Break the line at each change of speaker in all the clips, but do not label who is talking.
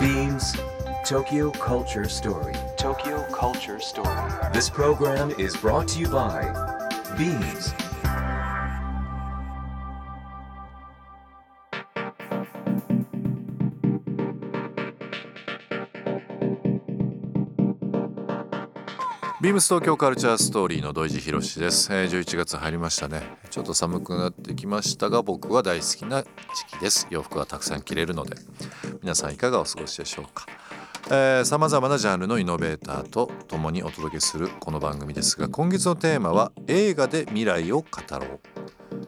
Beams Tokyo Culture Story.
Tokyo Culture Story.
This program is brought to you by Beams.「
ビームス東京カルチャーストーリー」の土井地博です、えー、11月入りましたね。ちょっと寒くなってきましたが僕は大好きな時期です。洋服がたくさん着れるので。皆さんいかがお過ごしでしょうか。さまざまなジャンルのイノベーターと共にお届けするこの番組ですが今月のテーマは映画で未来を語ろう。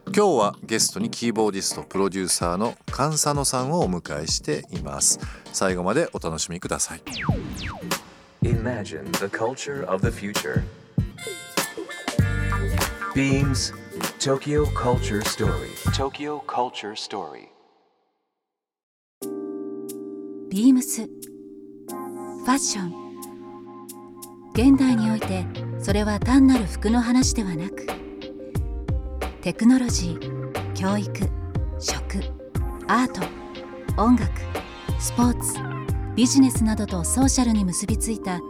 今日はゲストにキーボーディストプロデューサーの菅佐野さんをお迎えしています。最後までお楽しみください。
Imagine the culture of the future. Beams Tokyo Culture Story.
Tokyo Culture Story.
ビームスファッション現代においてそれは単なる服の話ではなくテクノロジー教育食アート音楽スポーツビジネスなどとソーシャルに結びついた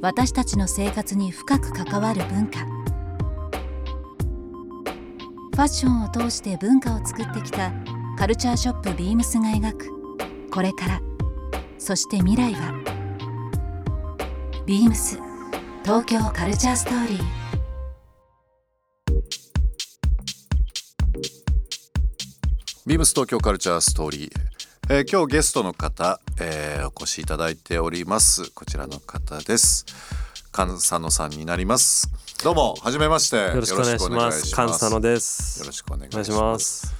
私たちの生活に深く関わる文化。ファッションを通して文化を作ってきたカルチャーショップビームスが描く。これから。そして未来は。ビームス。東京カルチャーストーリー。
ビームス東京カルチャーストーリー、えー、今日ゲストの方、えー、お越しいただいております。こちらの方です。菅佐野さんになります。どうもはじめまして。よ
ろしくお願いします。菅佐野です。
よろしくお願いします。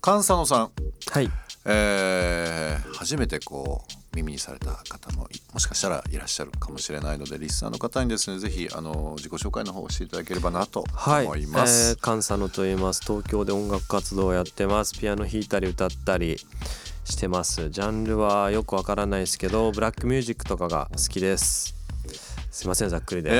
菅佐野さん。
はい。
えー、初めてこう耳にされた方ももしかしたらいらっしゃるかもしれないのでリスナーの方にですねぜひあの自己紹介の方をしていただければなと思います。
はい、えー、菅佐野と言います。東京で音楽活動をやってます。ピアノ弾いたり歌ったりしてます。ジャンルはよくわからないですけどブラックミュージックとかが好きです。すいませんざっくりで。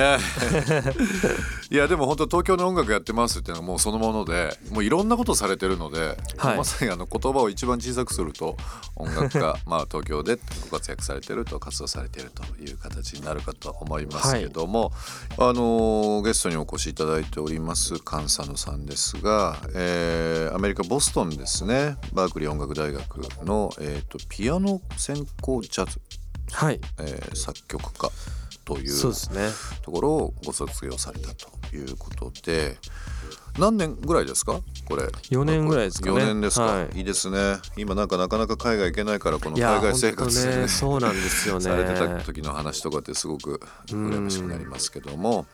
いやでも本当東京の音楽やってますっていうのはもうそのものでもういろんなことされてるので、はい、まさにあの言葉を一番小さくすると音楽家 まあ東京でご活躍されてると活動されているという形になるかと思いますけども、はい、あのゲストにお越しいただいております菅佐野さんですが、えー、アメリカボストンですね。バークリー音楽大学の、えーと、とピアノ専攻ジャズ、
はい。
えー、作曲家というところをご卒業されたということで何年ぐらいですか？これ。
4年ぐらいですかね。
4年ですか、はい、いいですね。今なんかなかなか海外行けないからこの海外生活
ね、ね、そうなんですよね。
されてた時の話とかってすごく羨ましくなりますけども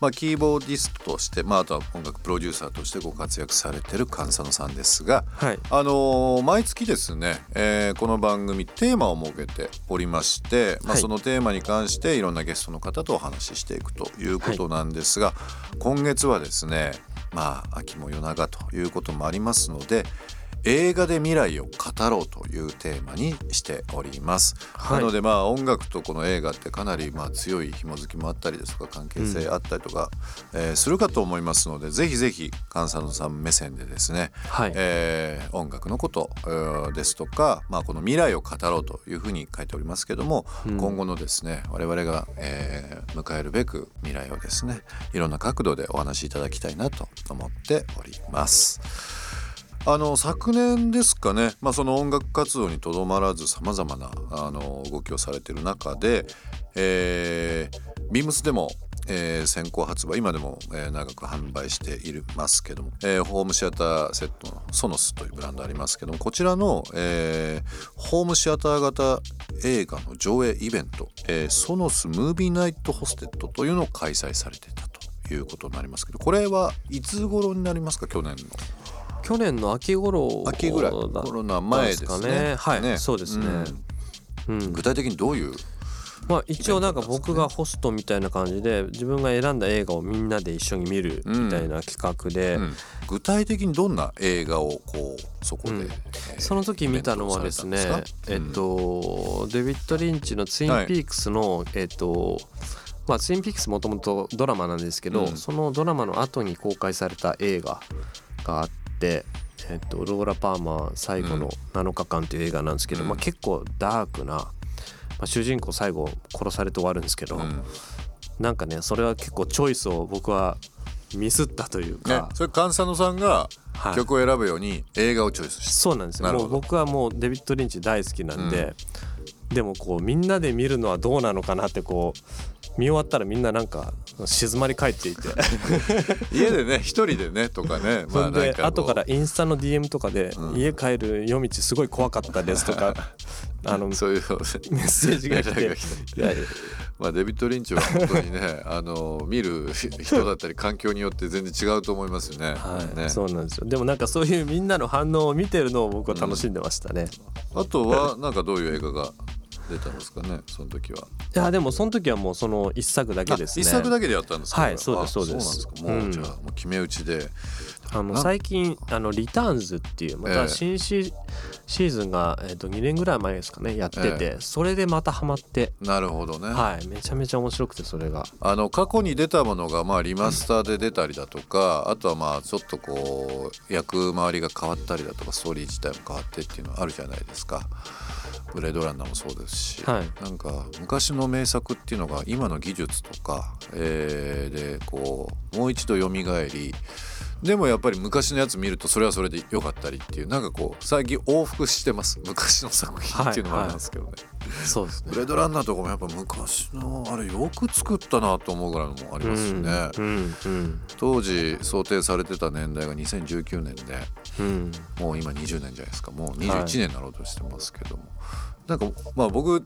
まあ、キーボーディストとして、まあ、あとは音楽プロデューサーとしてご活躍されてる菅佐野さんですが、
はい、
あのー、毎月ですね、えー、この番組テーマを設けておりまして、まあ、そのテーマに関していろんなゲストの方とお話ししていくということなんですが、はい、今月はですねまあ秋も夜長ということもありますので映画で未来を語ろうというテーマにしております、はい、なのでまあ音楽とこの映画ってかなりまあ強い紐づきもあったりですとか関係性あったりとか、うん、えー、するかと思いますのでぜひぜひ菅佐野さん目線でですね、
はい、
えー、音楽のこと、えー、ですとか、まあ、この未来を語ろうというふうに書いておりますけども、うん、今後のですね我々が、えー、迎えるべく未来をですねいろんな角度でお話しいただきたいなと思っております。あの昨年ですかね、まあ、その音楽活動にとどまらずさまざまなあの動きをされてる中で、えー、 BEAMS でも、えー、先行発売今でも、えー、長く販売していますけども、えー、ホームシアターセットの Sonos というブランドありますけどもこちらの、えー、ホームシアター型映画の上映イベント、えー、 Sonos Movie Night Hosted というのを開催されてたということになりますけどこれはいつ頃になりますか？去年の。
去年の秋頃
秋ぐらいコロナ前ですか
ね。はい、ね、そうですね、
うん、うん、具体的にどういう
まあ一応なんか僕がホストみたいな感じで自分が選んだ映画をみんなで一緒に見るみたいな企画で、
うん。うん、具体的にどんな映画をこうそこで、うん。
えー、その時見たのはですねえっとデビッド・リンチの「ツインピークスの」えっとまあ、ツインピークスもともとドラマなんですけど、そのドラマの後に公開された映画があっって、えっとローラ・パーマー最後の7日間という映画なんですけど、
うん。
まあ、結構ダークな、まあ、主人公最後殺されて終わるんですけど、
うん。
なんかねそれは結構チョイスを僕はミスったという
ね
か、、
それ菅佐野さんが
はい。
曲を選ぶように映画をチョイスして、
そうなんですよ。もう僕はもうデビッド・リンチ大好きなんで、でもこうみんなで見るのはどうなのかなってこう見終わったらみんななんか静まり返っていて。
家でね一人でねとかね
そんで後からインスタの DM とかで
うん「
家帰る夜道すごい怖かったです」とか あのメ
そういう
ッセージが来て。
まあデビッド・リンチは本当にねあの見る人だったり環境によって全然違うと思いますよね。
はい、
ね。
そうなんですよ。でもなんかそういうみんなの反応を見てるのを僕は楽しんでましたね、
あとはなんかどういう映画が出たんですかねその時は。
いやでもその時はもうその一作だけですね
あ一作だけでやったんですか。
はいそうです
あ
そうです
そうなんですか。もう、
うん
じゃあもう決め打ちで。
あの
な
最近あのリターンズっていうま
ええ。
た新シ,、シーズンが、えー、と2年ぐらい前ですかねやってて、
え
それでまたハマって、
なるほどね。
はい。めちゃめちゃ面白くてそれが。
あの過去に出たものがまあリマスターで出たりだとか、あとはまあちょっとこう役回りが変わったりだとかストーリー自体も変わってっていうのはあるじゃないですか。ブレードランナーもそうですし、
はい。
なんか昔の名作っていうのが今の技術とか、えーでこうもう一度蘇りでもやっぱり昔のやつ見るとそれはそれで良かったりっていうなんかこう最近往復してます。昔の作品っていうのもありますけどね。
そうですね。
ブレードランナーとかもやっぱ昔のあれよく作ったなと思うぐらいのもありますしね、
うんうん
当時想定されてた年代が2019年で
うん。
もう今20年じゃないですか。もう
はい。
21年になろうとしてますけども、なんかまあ僕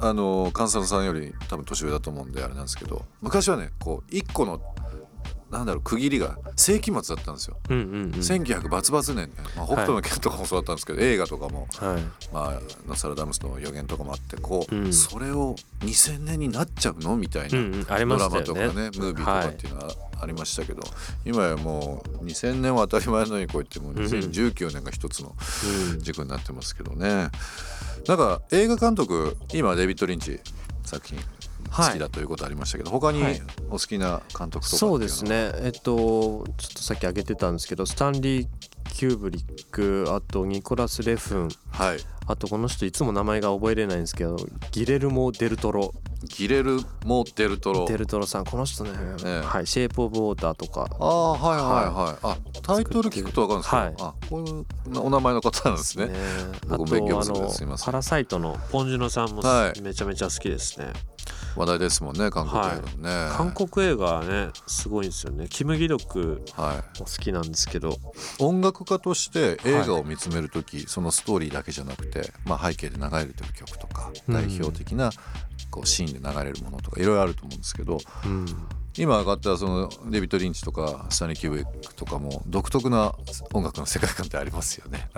あの菅佐野さんより多分年上だと思うんであれなんですけど昔はねこう一個のなんだろう区切りが世紀末だったんですよ。
うんうんうん。
1900バツバツ年ね、まあ、北斗の拳とかもそうだったんですけど、映画とかも
はい。
まあ、ノストラダムスの予言とかもあってこう、
うん。
それを2000年になっちゃうのみたいな、
うんうんあり
ドラマとかね
ね
ムービーとかっていうのはありましたけど、今やもう2000年は当たり前のようにこう言っても2019年が一つの
うん。
軸になってますけどね、なんか映画監督今デビッド・リンチ作品好きだということありましたけど、他に
はい。
お好きな監督とか
そうですね。えっとちょっとさっき挙げてたんですけどスタンリー・キューブリックあとニコラス・レフン。
はい。
あとこの人いつも名前が覚えれないんですけどギレルモ・デルトロ。
ギレルモ・デルトロ。
デルトロさん。この人ね、
ええ。
はい「シェイプ・オブ・ウォーター」とか。
ああはいはいはい、あタイトル聞くと分かるんですけど、
はい。
あこういうお名前の方なんですね。で
あの
すいません。
パラサイトのポンジュノさんも
はい。
めちゃめちゃ好きですね、
話題ですもんね韓国映画のね、
韓国映画はねすごいんですよね。キム・ギドク
はい。
も好きなんですけど。
音楽家として映画を見つめる時、そのストーリーだけじゃなくて、まあ、背景で流れてる曲とか
うん。
代表的なこうシーンで流れるものとかいろいろあると思うんですけど
うん。
今上がったそのデビッド・リンチとかスタニー・キューブリックとかも独特な音楽の世界観ってありますよね。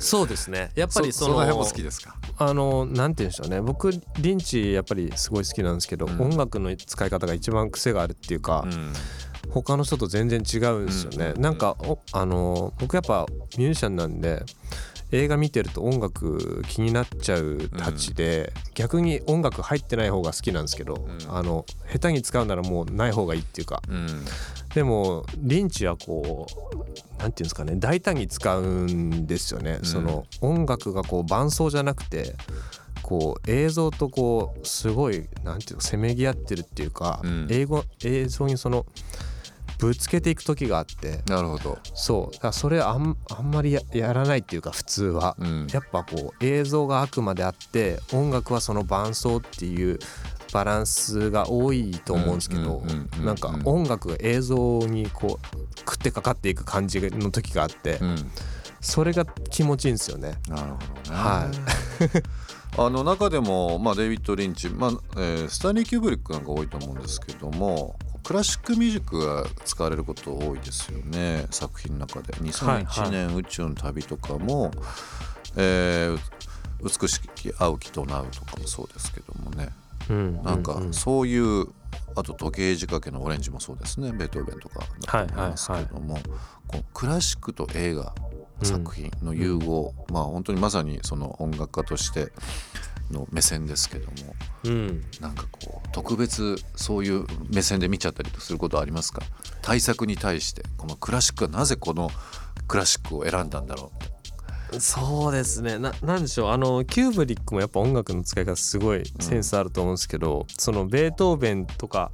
そうですね。やっぱりその
辺も好きですか？
あのなんて言うんでしょうね。僕リンチやっぱりすごい好きなんですけど、
うん。
音楽の使い方が一番癖があるっていうか、
うん。
他の人と全然違うんですよね、
うん。
なんかおあの僕やっぱミュージシャンなんで映画見てると音楽気になっちゃうたちで、逆に音楽入ってない方が好きなんですけど、
ん。
あの下手に使うならもうない方がいいっていうか。
うん。
でもリンチはこうなんていうんですかね大胆に使うんですよね、
うん。
その音楽がこう伴奏じゃなくてこう映像とこうすごいなんていうかせめぎ合ってるっていうか、
うん。
英語映像にそのぶつけていく時があって
なるほど、
そう。だからそれあんあんまりややらないっていうか普通は、
うん。
やっぱこう映像があくまであって音楽はその伴奏っていうバランスが多いと思うんですけどなんか音楽が映像にこう食ってかかっていく感じの時があって
うん。
それが気持ちいいんですよね。
なるほどね。
は
あの中でも、まあ、デイビッド・リンチ、まあえースタンリー・キューブリックなんか多いと思うんですけどもクラシックミュージックが使われること多いですよね作品の中で。
はい
2001年宇宙の旅とかも、えー美しき青きとなうとかもそうですけどもね。
うん
なんか
うう
そういうあと時計仕掛けのオレンジもそうですね。ベートーベンとかだと思いますけども、こうクラシックと映画作品の融合、まあ本当にまさにその音楽家としての目線ですけども
うん。
なんかこう特別そういう目線で見ちゃったりすることはありますか？対策に対してこのクラシックはなぜこのクラシックを選んだんだろ
そうですね。ななんでしょう。あのキューブリックもやっぱ音楽の使い方すごいセンスあると思うんですけど、そのベートーベンとか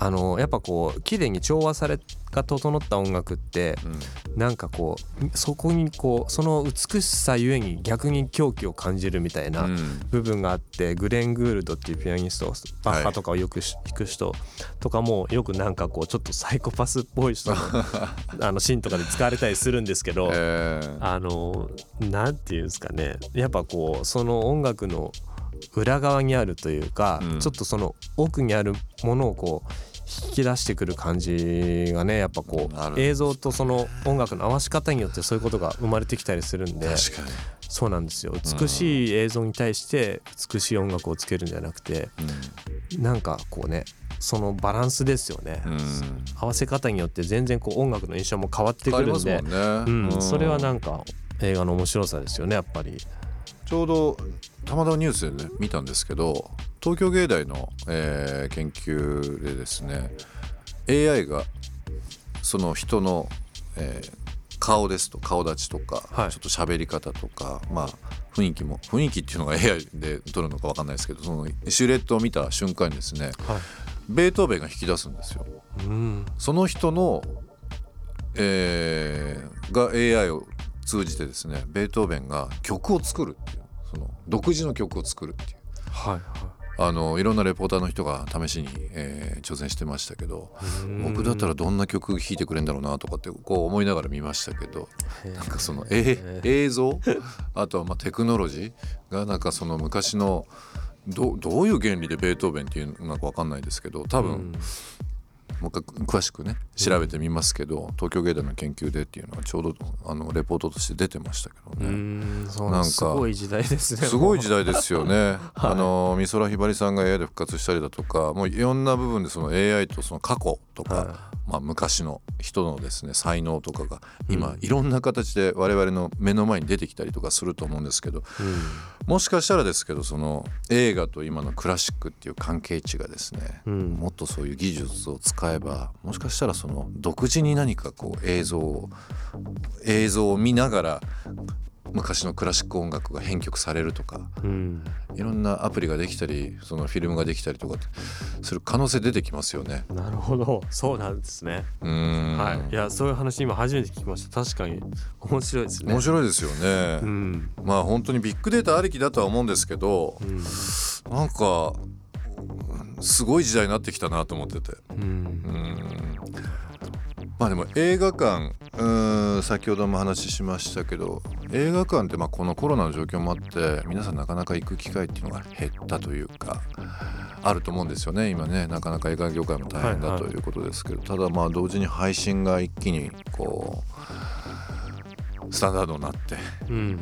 あのやっぱこう綺麗に調和されが整った音楽って、
う、うん。
なんかこうそこにこうその美しさゆえに逆に狂気を感じるみたいな
うん。
部分があって、グレン・グールドっていうピアニストバッハとかをよくし弾く人とかもよくなんかこうちょっとサイコパスっぽい人の あのシーンとかで使われたりするんですけど。
えー。
あのなんていうんですかね。やっぱこうその音楽の裏側にあるというか、
うん。
ちょっとその奥にあるものをこう引き出してくる感じがねやっぱこう映像とその音楽の合わし方によってそういうことが生まれてきたりするんで
確かに、
そうなんですよ。美しい映像に対して美しい音楽をつけるんじゃなくてなんかこうねそのバランスですよね、
うん。うん、
合わせ方によって全然こう音楽の印象も変わってくるんでそれは
ん
なんか映画の面白さですよねやっぱり。
ちょうどたまたまニュースでね見たんですけど東京芸大の、えー研究でですね AI がその人の、えー顔ですと顔立ちとか、
はい。
ちょっと喋り方とかまあ雰囲気も雰囲気っていうのが AI で撮るのか分かんないですけどそのシルエットを見た瞬間にですね
はい。
ベートーベンが引き出すんですよ。
うん。
その人の、えーが AI を通じてですねベートーベンが曲を作るっていうその独自の曲を作るっていう。
はいは
あのいろんなレポーターの人が試しに、えー挑戦してましたけど
い
僕だったらどんな曲弾いてくれるんだろうなとかってこう思いながら見ましたけどなんかその、え映像？あとはまあテクノロジーがなんかその昔のどどういう原理でベートーベンっていうのか分かんないですけど多分、もう一回詳しくね調べてみますけど、東京芸大の研究でっていうのはちょうどあのレポートとして出てましたけど
う
ね。なんか
すごい時代ですね。
すごい時代ですよね。あの美空ひばりさんが AI で復活したりだとかもういろんな部分でその AI とその過去とか、
は
まあ、昔の人のですね才能とかが今、いろんな形で我々の目の前に出てきたりとかすると思うんですけどもしかしたらですけどその映画と今のクラシックっていう関係値がですね、
うん。
もっとそういう技術を使えばもしかしたらその独自に何かこう映像を映像を見ながら昔のクラシック音楽が編曲されるとか
うん。
いろんなアプリができたりそのフィルムができたりとかする可能性出てきますよね。
なるほど。そうなんですね。はい。いやそういう話今初めて聞きました。確かに面白いですね。
面白いですよね。
うん。
まあ本当にビッグデータありきだとは思うんですけど
うん。
なんかすごい時代になってきたなと思ってて。
うん。
まあでも映画館先ほども話しましたけど映画館ってまあこのコロナの状況もあって皆さんなかなか行く機会っていうのが減ったというかあると思うんですよね今ね。なかなか映画業界も大変だということですけど、ただまあ同時に配信が一気にこうスタンダードになって
うん。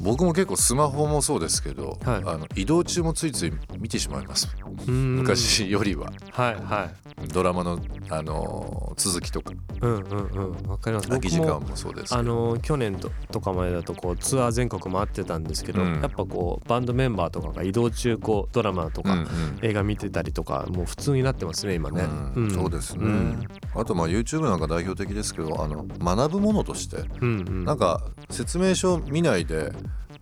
僕も結構スマホもそうですけど、
はい。
あの移動中もついつい見てしまいます。
うん。
昔よりは。
はいはい
ドラマの、あの続きとか。
うんうんうんわかります。
空き時間
僕も
もそうです
あの去年ととかまでだとこうツアー全国回ってたんですけど、
うん。
やっぱこうバンドメンバーとかが移動中こうドラマとか、
うんうん。
映画見てたりとかもう普通になってますね今ね、
うん。そうですね、
うん。
あとまあ YouTube なんか代表的ですけどあの学ぶものとして
うんうん。
なんか説明書見ないで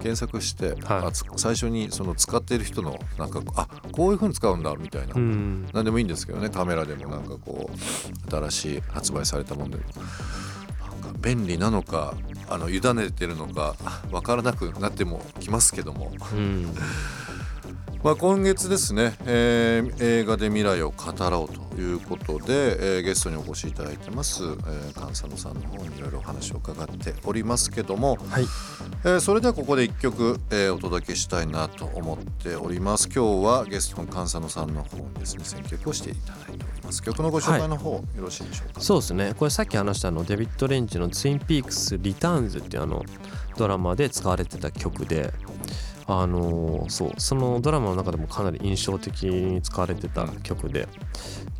検索して、
はい。
最初にその使っている人のなんかあこういうふうに使うんだみたいな、
うん。
何でもいいんですけどねカメラでもなんかこう新しい発売されたもので。なんか便利なのかあの委ねてるのか分からなくなってもきますけども、
うん
まあ、今月ですね、えー映画で未来を語ろうということで、えーゲストにお越しいただいてます、えー、菅佐野さんの方にいろいろお話を伺っておりますけども、
はい。
えーそれではここで一曲、えーお届けしたいなと思っております。今日はゲストの菅佐野さんの方にですね選曲をしていただいております。曲のご紹介の方、よろしいでしょうか？
そうですね。これさっき話したあのデビッド・レンチの「ツインピークス・リターンズ」っていうあのドラマで使われてた曲であのーそうそのドラマの中でもかなり印象的に使われてた曲で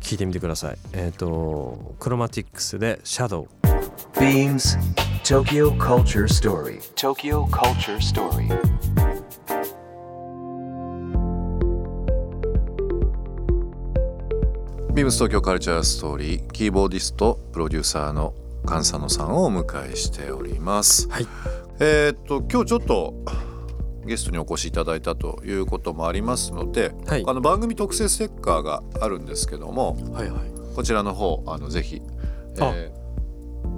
聴いてみてくださいえっ、とクロマティックスで「シャドウ
Beams Tokyo Culture Story.
Tokyo Culture Story.
ビームス東京カルチャーストーリーキーボーディストプロデューサーの菅佐野さんをお迎えしております。
はい
えーっと今日ちょっとゲストにお越しいただいたということもありますので、
はい。
あの番組特製ステッカーがあるんですけども
はいはい。
こちらの方あのぜひ、えー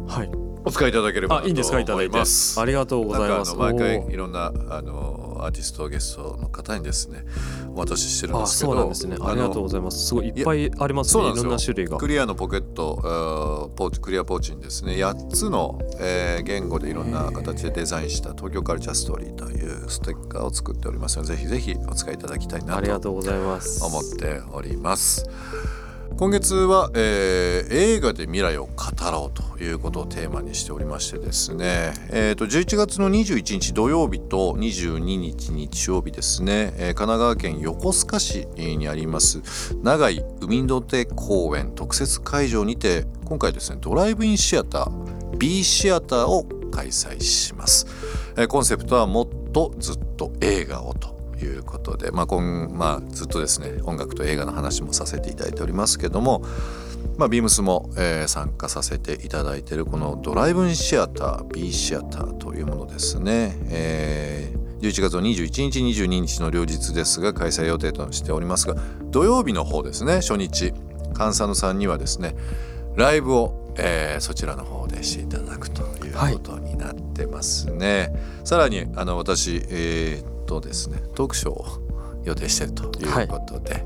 はい。
お使いいただければなと
あいいんですか？いただい
ます。
ありがとうございます。
毎回いろんなあのアーティストゲストの方にですねお渡ししてるんで
あ
すけど
そうなんですね。ありがとうございます。すごいいっぱいありますね。い
そうなんですよ。
ろんな種類が。
クリアのポケットポーチクリアポーチにですね8つの、えー言語でいろんな形でデザインした東京カルチャーストーリーというステッカーを作っておりますのでぜひぜひお使いいただきたいなと
ありがとうございます。
思っております。今月は、えー映画で未来を語ろうということをテーマにしておりましてですね、えー、と11月の21日土曜日と22日日曜日ですね、えー神奈川県横須賀市にあります長井海の手公園特設会場にて今回ですねドライブインシアター B シアターを開催します、えーコンセプトはもっとずっと映画をと。いうことで、まあ今まあ、ずっとですね音楽と映画の話もさせていただいておりますけども、まあ、ビームスも、えー参加させていただいているこのドライブインシアター B シアターというものですね、えー11月の21日22日の両日ですが開催予定としておりますが土曜日の方ですね初日。菅佐野さんにはですねライブを、えーそちらの方でしていただくということになってますね、さらにあの私えーとですね。トークショーを予定しているということで、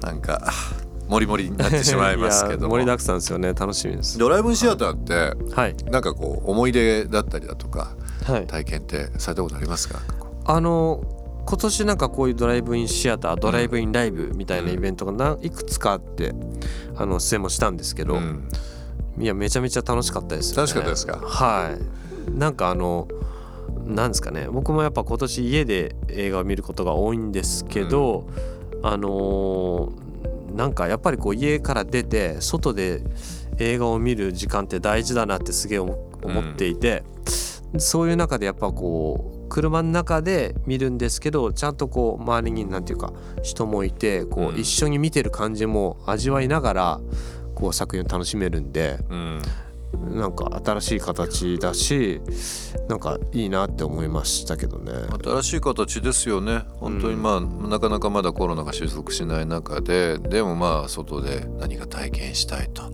なんかモリモリになってしまいますけど
盛りだくさんですよね。楽しみです。
ドライブインシアターって
はい。
なんかこう思い出だったりだとか
はい。
体験ってされたことありますか？
あの今年なんかこういうドライブインシアタードライブインライブみたいなイベントがないくつかあってあの出演もしたんですけど、
うん。
いやめちゃめちゃ楽しかったですよね。
楽しかったですか？
はい。なんかあのなんですかね。僕もやっぱ今年家で映画を見ることが多いんですけど、あのーなんかやっぱりこう家から出て外で映画を見る時間って大事だなってすげえ思思っていて、そういう中でやっぱこう車の中で見るんですけどちゃんとこう周りになんていうか人もいてこ
うん。
う一緒に見てる感じも味わいながらこう作品を楽しめるんで
うん
なんか新しい形だしなんかいいなって思いましたけどね。
新しい形ですよね本当にまあ、なかなかまだコロナが収束しない中ででもまあ外で何か体験したいと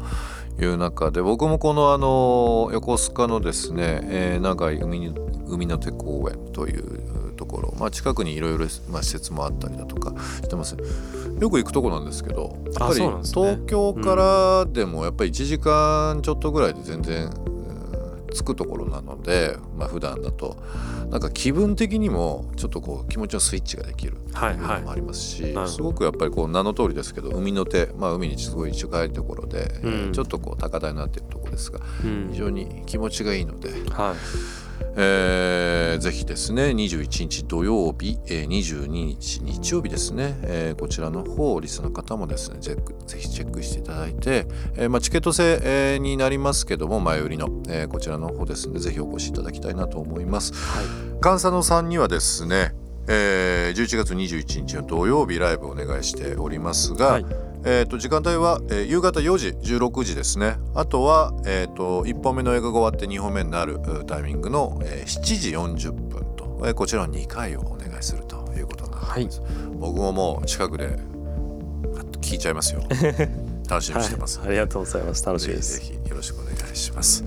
いう中で僕もこのあの横須賀のですね、えー長い海の手公園というところ、まあ、近くにいろいろまあ施設もあったりだとかしてます。よく行くとこなんですけどやっぱり東京からでもやっぱり1時間ちょっとぐらいで全然、うん着くところなので、まあ普段だと。なんか気分的にもちょっとこう気持ちのスイッチができる
はいはい
というのもありますし、
なるほど。
すごくやっぱりこう名の通りですけど海の手、まあ、海にすごい近いところで、
うん。
えーちょっとこう高台になっているところですが
うん。
非常に気持ちがいいので、
はい
えーぜひですね21日土曜日、えー22日日曜日ですね、えーこちらの方リスの方もですねぜぜひチェックしていただいて、えーまあ、チケット制、えーになりますけども前売りの、えーこちらの方ですねぜひお越しいただきたいなと思います。菅佐野さんにはですね、えー11月21日の土曜日ライブをお願いしておりますが、
はい
えー、と時間帯は、えー夕方4時16時ですね。あとは、えー、と1本目の映画が終わって2本目になるうタイミングの、えー7時40分と、えーこちらの2回をお願いするということになってます、僕ももう近くで聞いちゃいますよ。楽しみにしてます、
はい、ありがとうございます。楽しみ
ぜ
です。
ひぜひよろしくお願いします。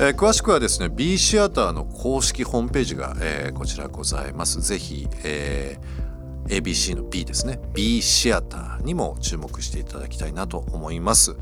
えー詳しくはですね B シアターの公式ホームページが、えーこちらございます。ぜひ、えー ABC の B ですね。B シアターにも注目していただきたいなと思います。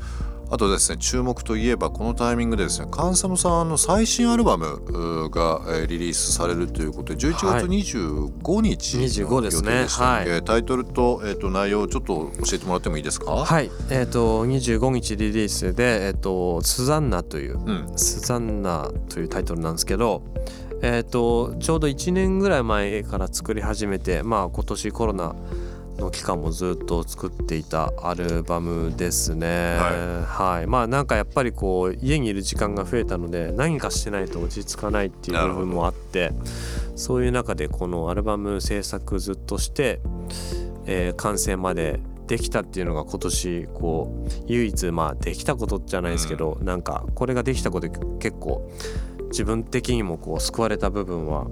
あとですね注目といえばこのタイミングでですね菅佐野さんの最新アルバムが、えーリリースされるということで11月25日の
25ですね。は
タイトルと,、えー、と内容をちょっと教えてもらってもいいですか？
はい。えっ、と25日リリースでえっ、とスザンナという
うん。
スザンナというタイトルなんですけどえっ、とちょうど1年ぐらい前から作り始めてまあ今年コロナの期間もずっと作っていたアルバムですね。はい、まあなんかやっぱりこう家にいる時間が増えたので何かしてないと落ち着かないっていう部分もあってそういう中でこのアルバム制作ずっとして、えー完成までできたっていうのが今年こう唯一まあできたことじゃないですけど、なんかこれができたことで結構自分的にもこう救われた部分は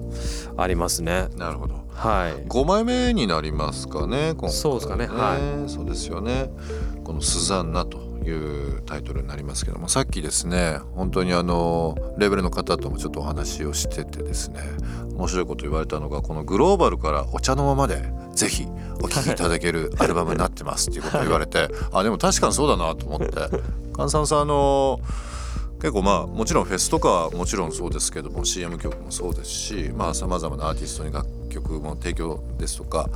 ありますね。
なるほど。
はい。
5枚目になりますかね今回
そうですかね
はい。そうですよね。この「スザンナ」というタイトルになりますけどもさっきですね本当にあのレーベルの方ともちょっとお話をしててですね面白いこと言われたのがこのグローバルからお茶の間までぜひお聴きいただける アルバムになってますっていうことを言われてあでも確かにそうだなと思って。菅さんさんあの結構まあもちろんフェスとかはもちろんそうですけども CM 曲もそうですしまあさまざまなアーティストに楽曲も提供ですとか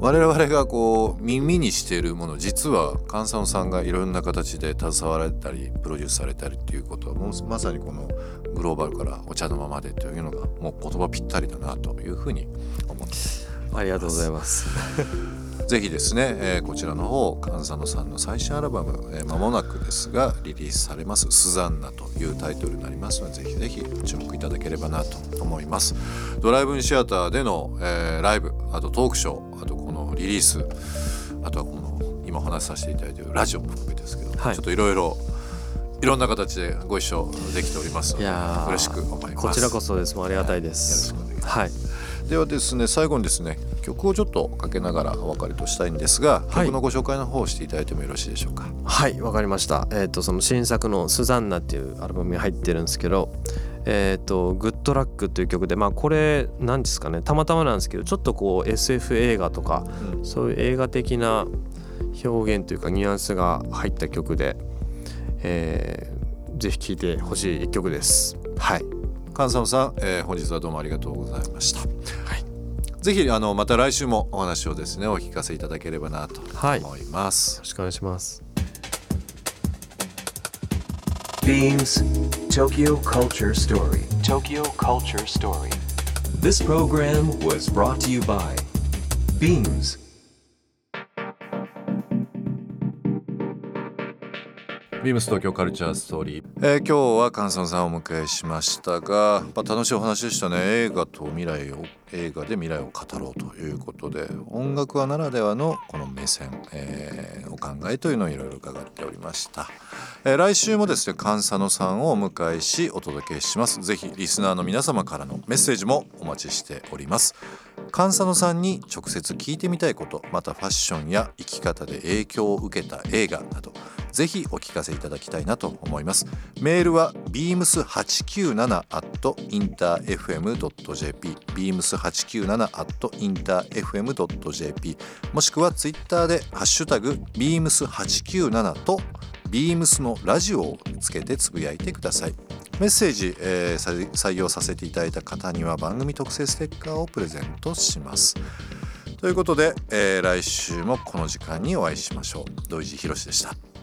我々がこう耳にしているもの実は菅さんさんがいろんな形で携わられたりプロデュースされたりっていうことはもうまさにこのグローバルからお茶の間までというのがもう言葉ぴったりだなというふうに思って
ありがとうございます。
ぜひですね、えーこちらの方菅佐野さんの最新アルバム、えー間もなくですがリリースされます「スザンナ」というタイトルになりますのでぜひぜひ注目いただければなと思います。ドライブインシアターでの、えーライブあとトークショーあとこのリリースあとはこの今お話しさせていただいているラジオも含めてですけど、
はい。
ちょっといろいろいろんな形でご一緒できておりますので
いやー
嬉しく思います。
こちらこそです。もうありがたいです。
よろしくお願いし
はい。
ではですね最後にですね曲をちょっとかけながらお別れとしたいんですが、
はい。
曲のご紹介の方をしていただいてもよろしいでしょうか？
はいわかりました。えっ、とその新作の「スザンナ」っていうアルバムに入ってるんですけどえっ、と「グッドラック」という曲でまあこれ何ですかねたまたまなんですけどちょっとこう SF 映画とか、
うん。
そういう映画的な表現というかニュアンスが入った曲で、えーぜひ聴いてほしい一曲です。はい
菅さんさん、えー本日はどうもありがとうございました、ぜひあのまた来週もお話をですねお聞かせいただければなと
はい
思います、
よろしくお願いします
Beams Tokyo Culture Story.
Tokyo Culture Story.
This program was brought to you by Beams.
ビームス東京カルチャーストーリー、えー今日は菅さんさんをお迎えしましたが、まあ、楽しいお話でしたね。映画と未来を映画で未来を語ろうということで音楽はならではのこの目線、えーお考えというのをいろいろ伺っておりました、えー来週もですね菅佐野さんをお迎えしお届けします。ぜひリスナーの皆様からのメッセージもお待ちしております。菅佐野さんに直接聞いてみたいことまたファッションや生き方で影響を受けた映画などぜひお聞かせいただきたいなと思います。メールは beams897-interfm.jp beams897-interfm.jp もしくはツイッターでハッシュタグ beams897 と beams のラジオをつけてつぶやいてください。メッセージ、えー採用させていただいた方には番組特製ステッカーをプレゼントします。ということで、えー来週もこの時間にお会いしましょう。土井地博でした。